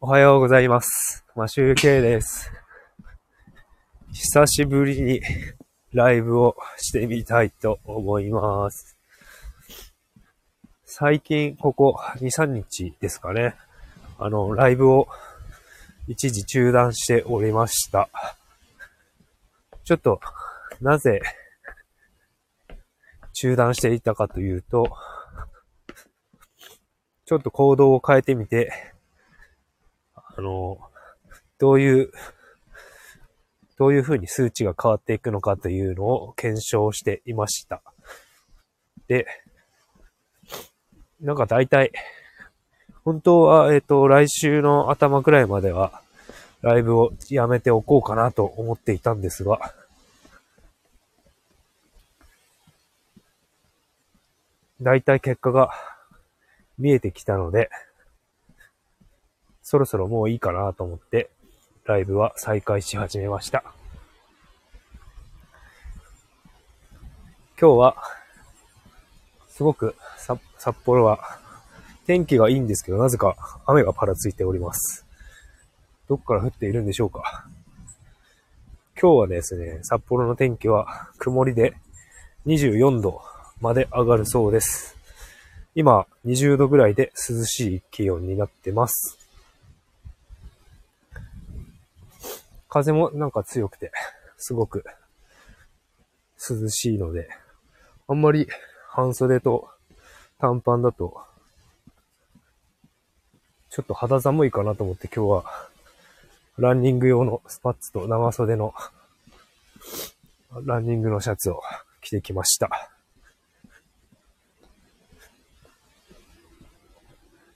おはようございます。マシューケイです。久しぶりにライブをしてみたいと思います。最近、ここ2、3日ですかね。あの、ライブを一時中断しておりました。ちょっと、なぜ中断していたかというと、ちょっと行動を変えてみて、あの、どういう、どういう風に数値が変わっていくのかというのを検証していました。で、なんか大体、本当は、えっ、と、来週の頭くらいまでは、ライブをやめておこうかなと思っていたんですが、大体結果が見えてきたので、そろそろもういいかなと思って、ライブは再開し始めました。今日は、すごく札幌は天気がいいんですけど、なぜか雨がパラついております。どっから降っているんでしょうか。今日はですね、札幌の天気は曇りで24度まで上がるそうです。今20度ぐらいで涼しい気温になってます。風もなんか強くて、すごく涼しいので、あんまり半袖と短パンだと、ちょっと肌寒いかなと思って今日は、ランニング用のスパッツと長袖のランニングのシャツを着てきました。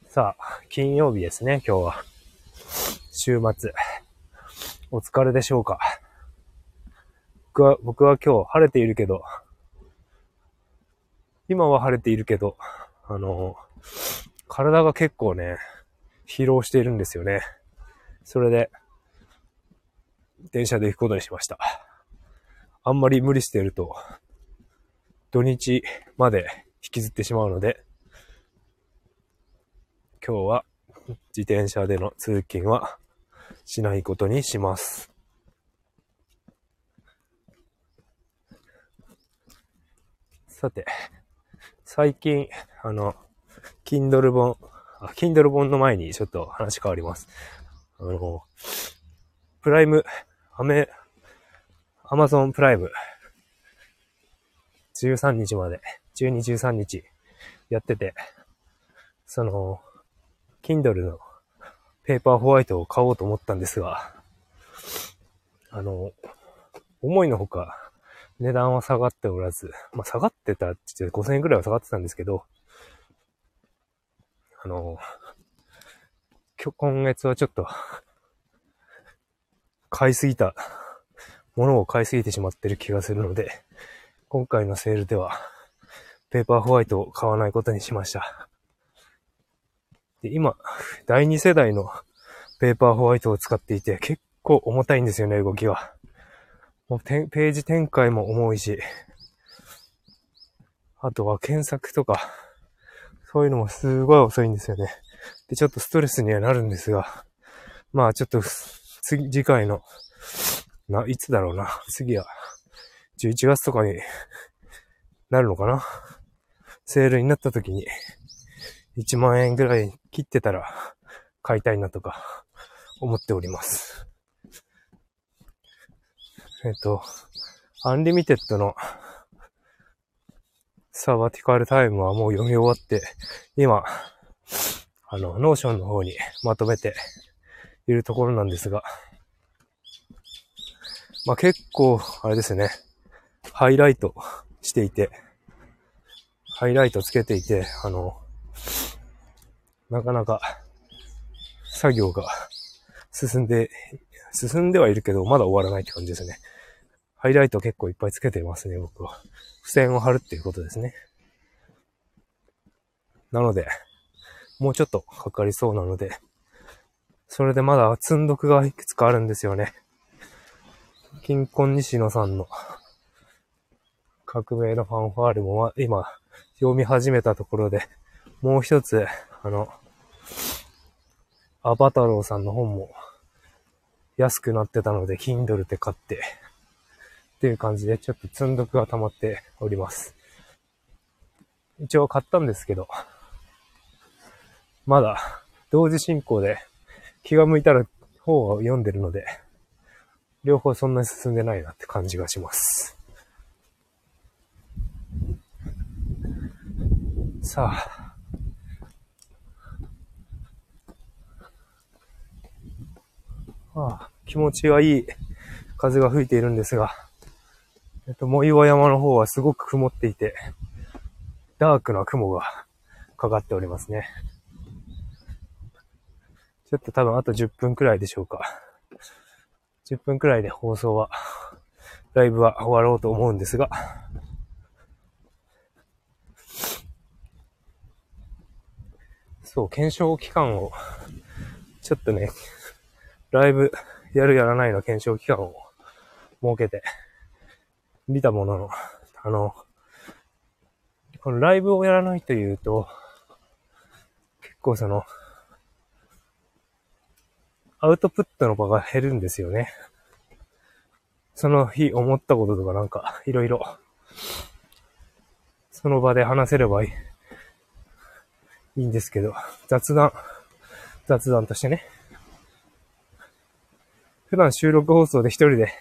さあ、金曜日ですね、今日は。週末。お疲れでしょうか僕は、僕は今日晴れているけど、今は晴れているけど、あの、体が結構ね、疲労しているんですよね。それで、電車で行くことにしました。あんまり無理してると、土日まで引きずってしまうので、今日は自転車での通勤はしないことにします。さて、最近、あの、Kindle 本、あ、Kindle 本の前にちょっと話変わります。あの、プライム、アメ、アマゾンプライム、13日まで、12、13日やってて、その、Kindle のペーパーホワイトを買おうと思ったんですが、あの、思いのほか値段は下がっておらず、まあ、下がってたって言って5000円くらいは下がってたんですけど、あの、今日、今月はちょっと、買いすぎた、ものを買いすぎてしまってる気がするので、今回のセールでは、ペーパーホワイトを買わないことにしました。で、今、第2世代のペーパーホワイトを使っていて、結構重たいんですよね、動きが。もうページ展開も重いし、あとは検索とか、そういうのもすごい遅いんですよね。で、ちょっとストレスにはなるんですが、まあちょっと、次、次回の、な、いつだろうな。次は、11月とかになるのかな。セールになった時に、1万円ぐらい切ってたら買いたいなとか思っております。えっと、 Unlimited のサバティカルタイムはもう読み終わって、今、あの、 Notion の方にまとめているところなんですが、まあ結構、あれですね、ハイライトしていて、ハイライトつけていて、あの、なかなか作業が進んで、進んではいるけど、まだ終わらないって感じですね。ハイライト結構いっぱいつけてますね、僕は。付箋を貼るっていうことですね。なので、もうちょっとかかりそうなので、それでまだ積んどくがいくつかあるんですよね。金婚西野さんの革命のファンファーレも今読み始めたところで、もう一つ、あの、アバタローさんの本も安くなってたので、Kindle で買って、っていう感じでちょっと積んどくが溜まっております。一応買ったんですけど、まだ同時進行で気が向いたら本を読んでるので、両方そんなに進んでないなって感じがします。さあ。ああ、気持ちがいい風が吹いているんですが、えっと、藻岩山の方はすごく曇っていて、ダークな雲がかかっておりますね。ちょっと多分あと10分くらいでしょうか。10分くらいで放送は、ライブは終わろうと思うんですが、そう、検証期間を、ちょっとね、ライブやるやらないの検証期間を設けて、見たものの、あの、このライブをやらないというと、結構その、アウトプットの場が減るんですよね。その日思ったこととかなんか、いろいろ、その場で話せればいい、いいんですけど、雑談、雑談としてね。普段収録放送で一人で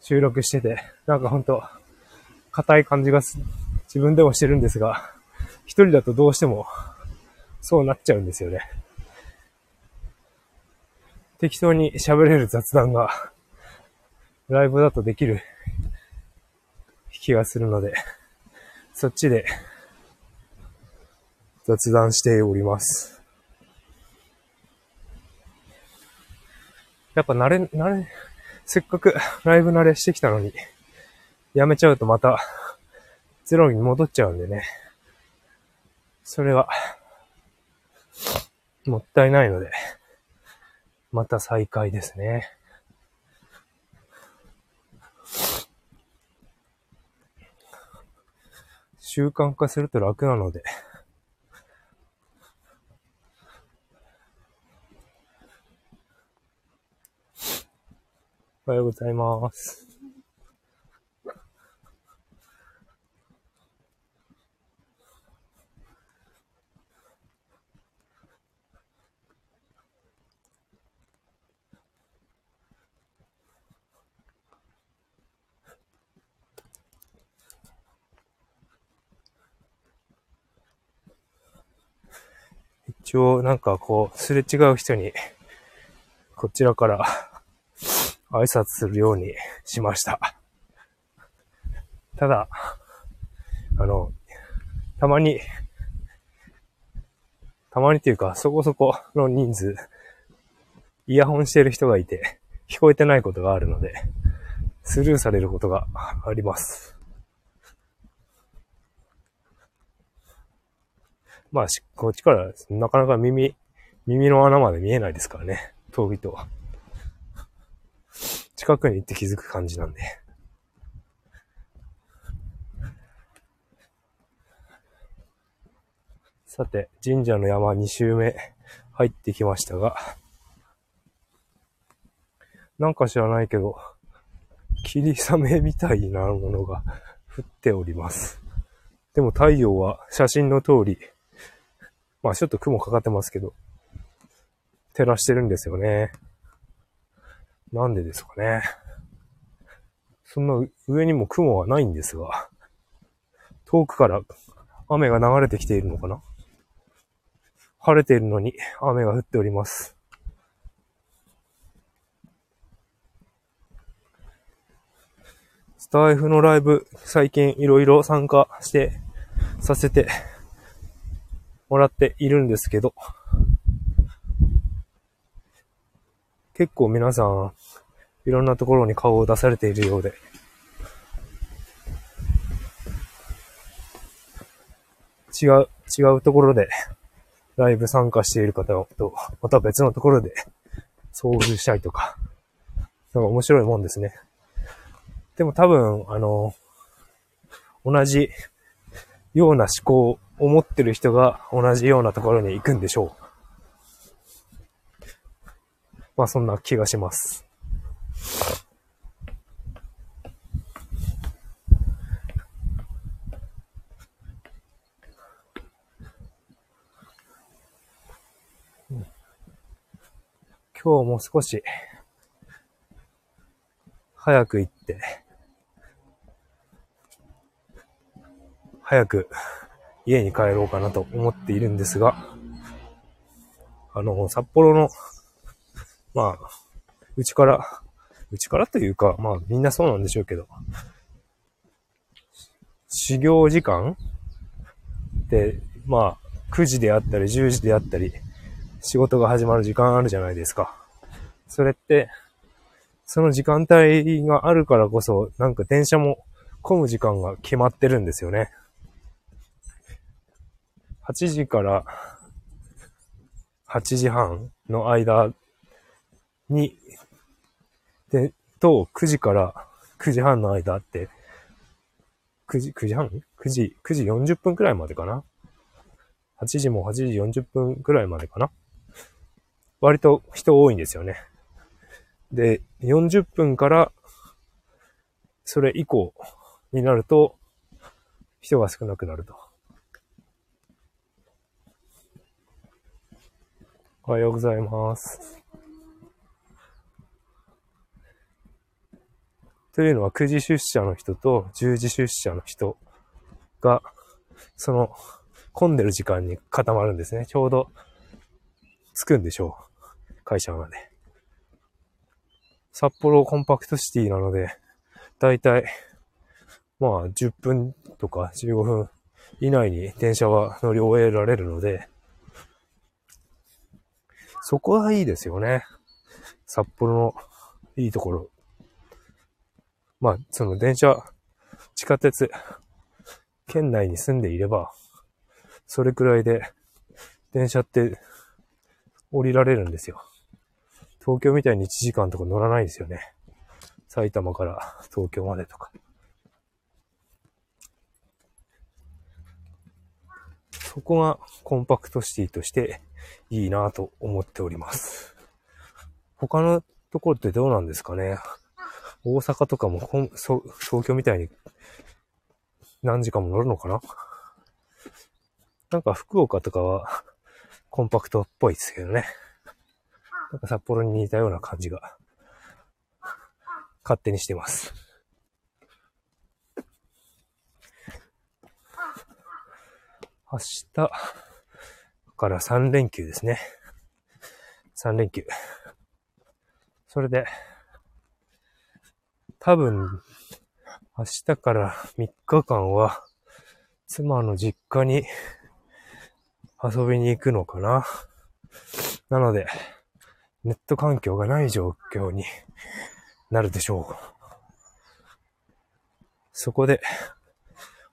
収録してて、なんかほんと、硬い感じが自分でもしてるんですが、一人だとどうしても、そうなっちゃうんですよね。適当に喋れる雑談が、ライブだとできる気がするので、そっちで雑談しております。やっぱ慣れ、慣れ、せっかくライブ慣れしてきたのに、やめちゃうとまたゼロに戻っちゃうんでね。それは、もったいないので、また再開ですね。習慣化すると楽なので。おはようございます。一応なんかこう、すれ違う人に、こちらから挨拶するようにしました。ただ、あの、たまに、たまにっていうか、そこそこの人数、イヤホンしてる人がいて、聞こえてないことがあるので、スルーされることがあります。まあ、こっちからなかなか耳、耳の穴まで見えないですからね。遠いと。近くに行って気づく感じなんで。さて、神社の山2周目入ってきましたが、なんか知らないけど、霧雨みたいなものが降っております。でも太陽は写真の通りまあちょっと雲かかってますけど、照らしてるんですよね。なんでですかね。そんな上にも雲はないんですが、遠くから雨が流れてきているのかな晴れているのに雨が降っております。スタイフのライブ、最近いろいろ参加して、させてもらっているんですけど、結構皆さん、いろんなところに顔を出されているようで、違う、違うところでライブ参加している方と、また別のところで遭遇したりとか、なんか面白いもんですね。でも多分、あの、同じような思考を持ってる人が同じようなところに行くんでしょう。まあそんな気がします。今日も少し早く行って、早く家に帰ろうかなと思っているんですが、あの、札幌の、まあ、うちから、うちからというか、まあみんなそうなんでしょうけど、修行時間？って、まあ、9時であったり10時であったり、仕事が始まる時間あるじゃないですか。それって、その時間帯があるからこそ、なんか電車も混む時間が決まってるんですよね。8時から8時半の間に、で、と9時から9時半の間って、9時、9時半 ?9 時、9時40分くらいまでかな ?8 時も8時40分くらいまでかな？割と人多いんですよね。で、40分からそれ以降になると人が少なくなると。おはようございます。というのは9時出社の人と10時出社の人が、その混んでる時間に固まるんですね。ちょうど着くんでしょう。会社まで。札幌コンパクトシティなので、だいたい、まあ10分とか15分以内に電車は乗り終えられるので、そこはいいですよね。札幌のいいところ。まあ、その電車、地下鉄、県内に住んでいれば、それくらいで、電車って降りられるんですよ。東京みたいに1時間とか乗らないですよね。埼玉から東京までとか。そこがコンパクトシティとしていいなと思っております。他のところってどうなんですかね大阪とかもそ東京みたいに何時間も乗るのかな？なんか福岡とかはコンパクトっぽいですけどね。なんか札幌に似たような感じが勝手にしてます。明日から3連休ですね。3連休。それで、多分、明日から3日間は、妻の実家に遊びに行くのかな。なので、ネット環境がない状況になるでしょう。そこで、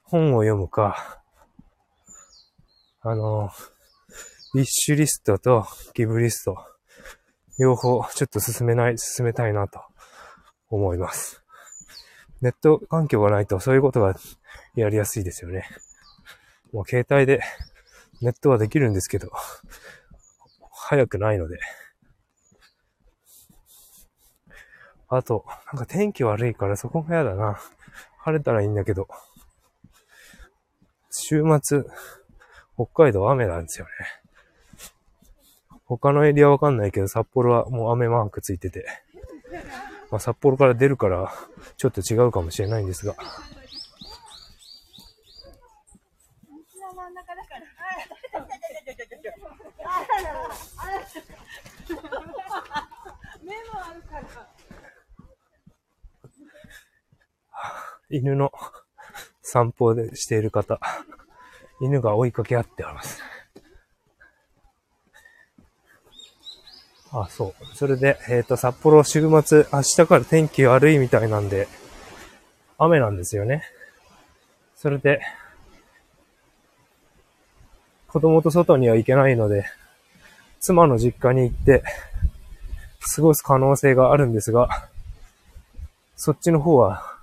本を読むか、あの、ウィッシュリストとギブリスト、両方ちょっと進めない、進めたいなと思います。ネット環境がないとそういうことがやりやすいですよね。もう携帯でネットはできるんですけど、早くないので。あと、なんか天気悪いからそこが嫌だな。晴れたらいいんだけど。週末、北海道雨なんですよね。他のエリアわかんないけど、札幌はもう雨マークついてて。まあ、札幌から出るから、ちょっと違うかもしれないんですが。犬の散歩でしている方。犬が追いかけ合っております。あ、そう。それで、えっ、ー、と、札幌週末、明日から天気悪いみたいなんで、雨なんですよね。それで、子供と外には行けないので、妻の実家に行って、過ごす可能性があるんですが、そっちの方は、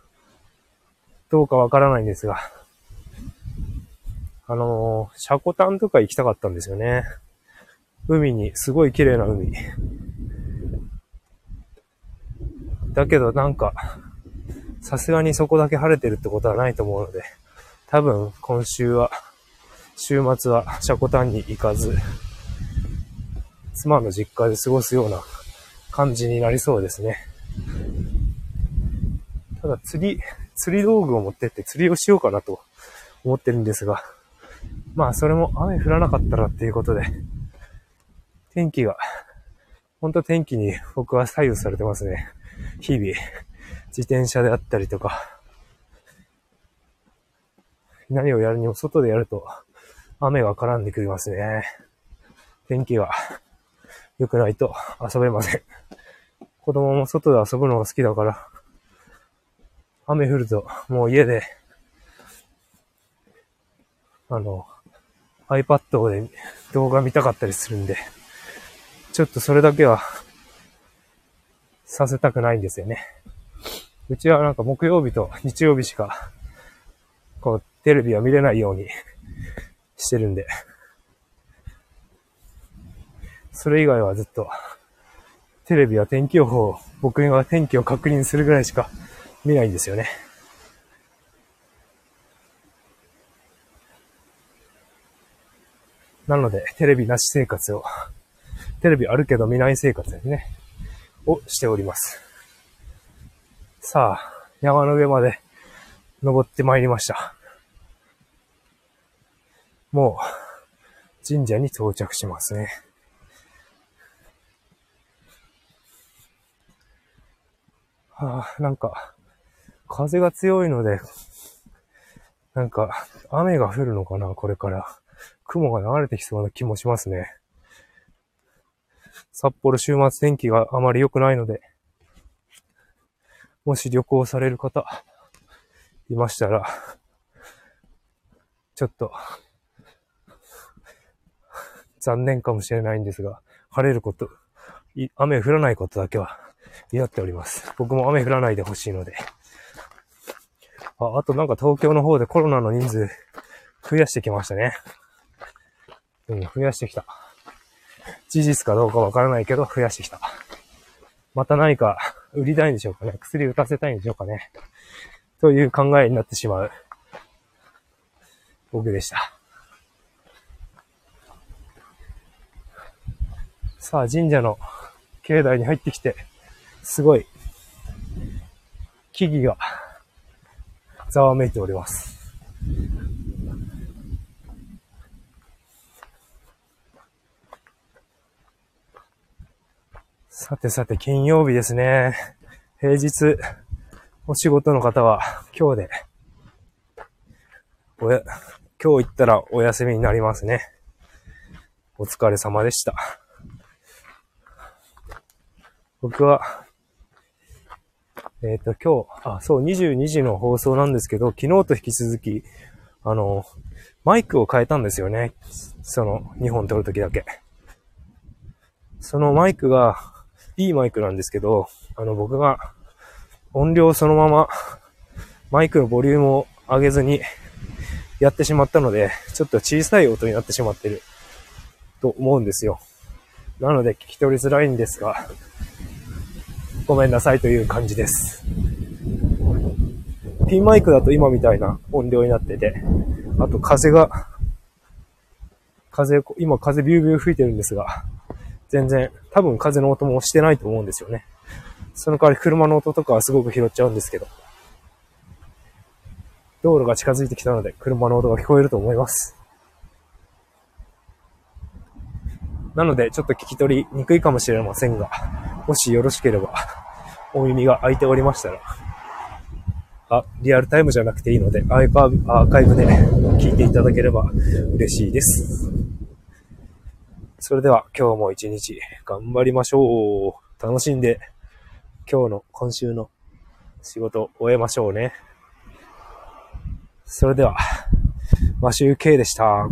どうかわからないんですが、あのー、シャコタンとか行きたかったんですよね。海に、すごい綺麗な海。だけどなんか、さすがにそこだけ晴れてるってことはないと思うので、多分今週は、週末はシャコタンに行かず、妻の実家で過ごすような感じになりそうですね。ただ釣り、釣り道具を持ってって釣りをしようかなと思ってるんですが、まあそれも雨降らなかったらっていうことで、天気が、本当天気に僕は左右されてますね。日々、自転車であったりとか、何をやるにも外でやると雨が絡んでくりますね。天気が良くないと遊べません。子供も外で遊ぶのが好きだから、雨降るともう家で、あの、iPad で動画見たかったりするんで、ちょっとそれだけはさせたくないんですよね。うちはなんか木曜日と日曜日しか、こう、テレビは見れないようにしてるんで、それ以外はずっと、テレビは天気予報、僕が天気を確認するぐらいしか見ないんですよね。なので、テレビなし生活を、テレビあるけど見ない生活ですね、をしております。さあ、山の上まで登ってまいりました。もう、神社に到着しますね。はあ、なんか、風が強いので、なんか、雨が降るのかな、これから。雲が流れてきそうな気もしますね。札幌週末天気があまり良くないので、もし旅行される方、いましたら、ちょっと、残念かもしれないんですが、晴れること、雨降らないことだけは祈っております。僕も雨降らないでほしいので。あ、あとなんか東京の方でコロナの人数増やしてきましたね。うん、増やしてきた。事実かどうかわからないけど、増やしてきた。また何か売りたいんでしょうかね。薬打たせたいんでしょうかね。という考えになってしまう僕でした。さあ、神社の境内に入ってきて、すごい、木々がざわめいております。さてさて、金曜日ですね。平日、お仕事の方は今日で、おや、今日行ったらお休みになりますね。お疲れ様でした。僕は、えっ、ー、と、今日、あ、そう、22時の放送なんですけど、昨日と引き続き、あの、マイクを変えたんですよね。その、2本撮るときだけ。そのマイクが、いいマイクなんですけど、あの、僕が、音量そのまま、マイクのボリュームを上げずに、やってしまったので、ちょっと小さい音になってしまってる、と思うんですよ。なので、聞き取りづらいんですが、ごめんなさいという感じです。ピンマイクだと今みたいな音量になってて、あと風が、風、今風ビュービュー吹いてるんですが、全然、多分風の音もしてないと思うんですよね。その代わり車の音とかはすごく拾っちゃうんですけど。道路が近づいてきたので、車の音が聞こえると思います。なので、ちょっと聞き取りにくいかもしれませんが、もしよろしければ、お耳が開いておりましたら、あ、リアルタイムじゃなくていいので、アーカイブ、アーカイブで聞いていただければ嬉しいです。それでは今日も一日頑張りましょう。楽しんで今日の、今週の仕事を終えましょうね。それでは、マシュー K でした。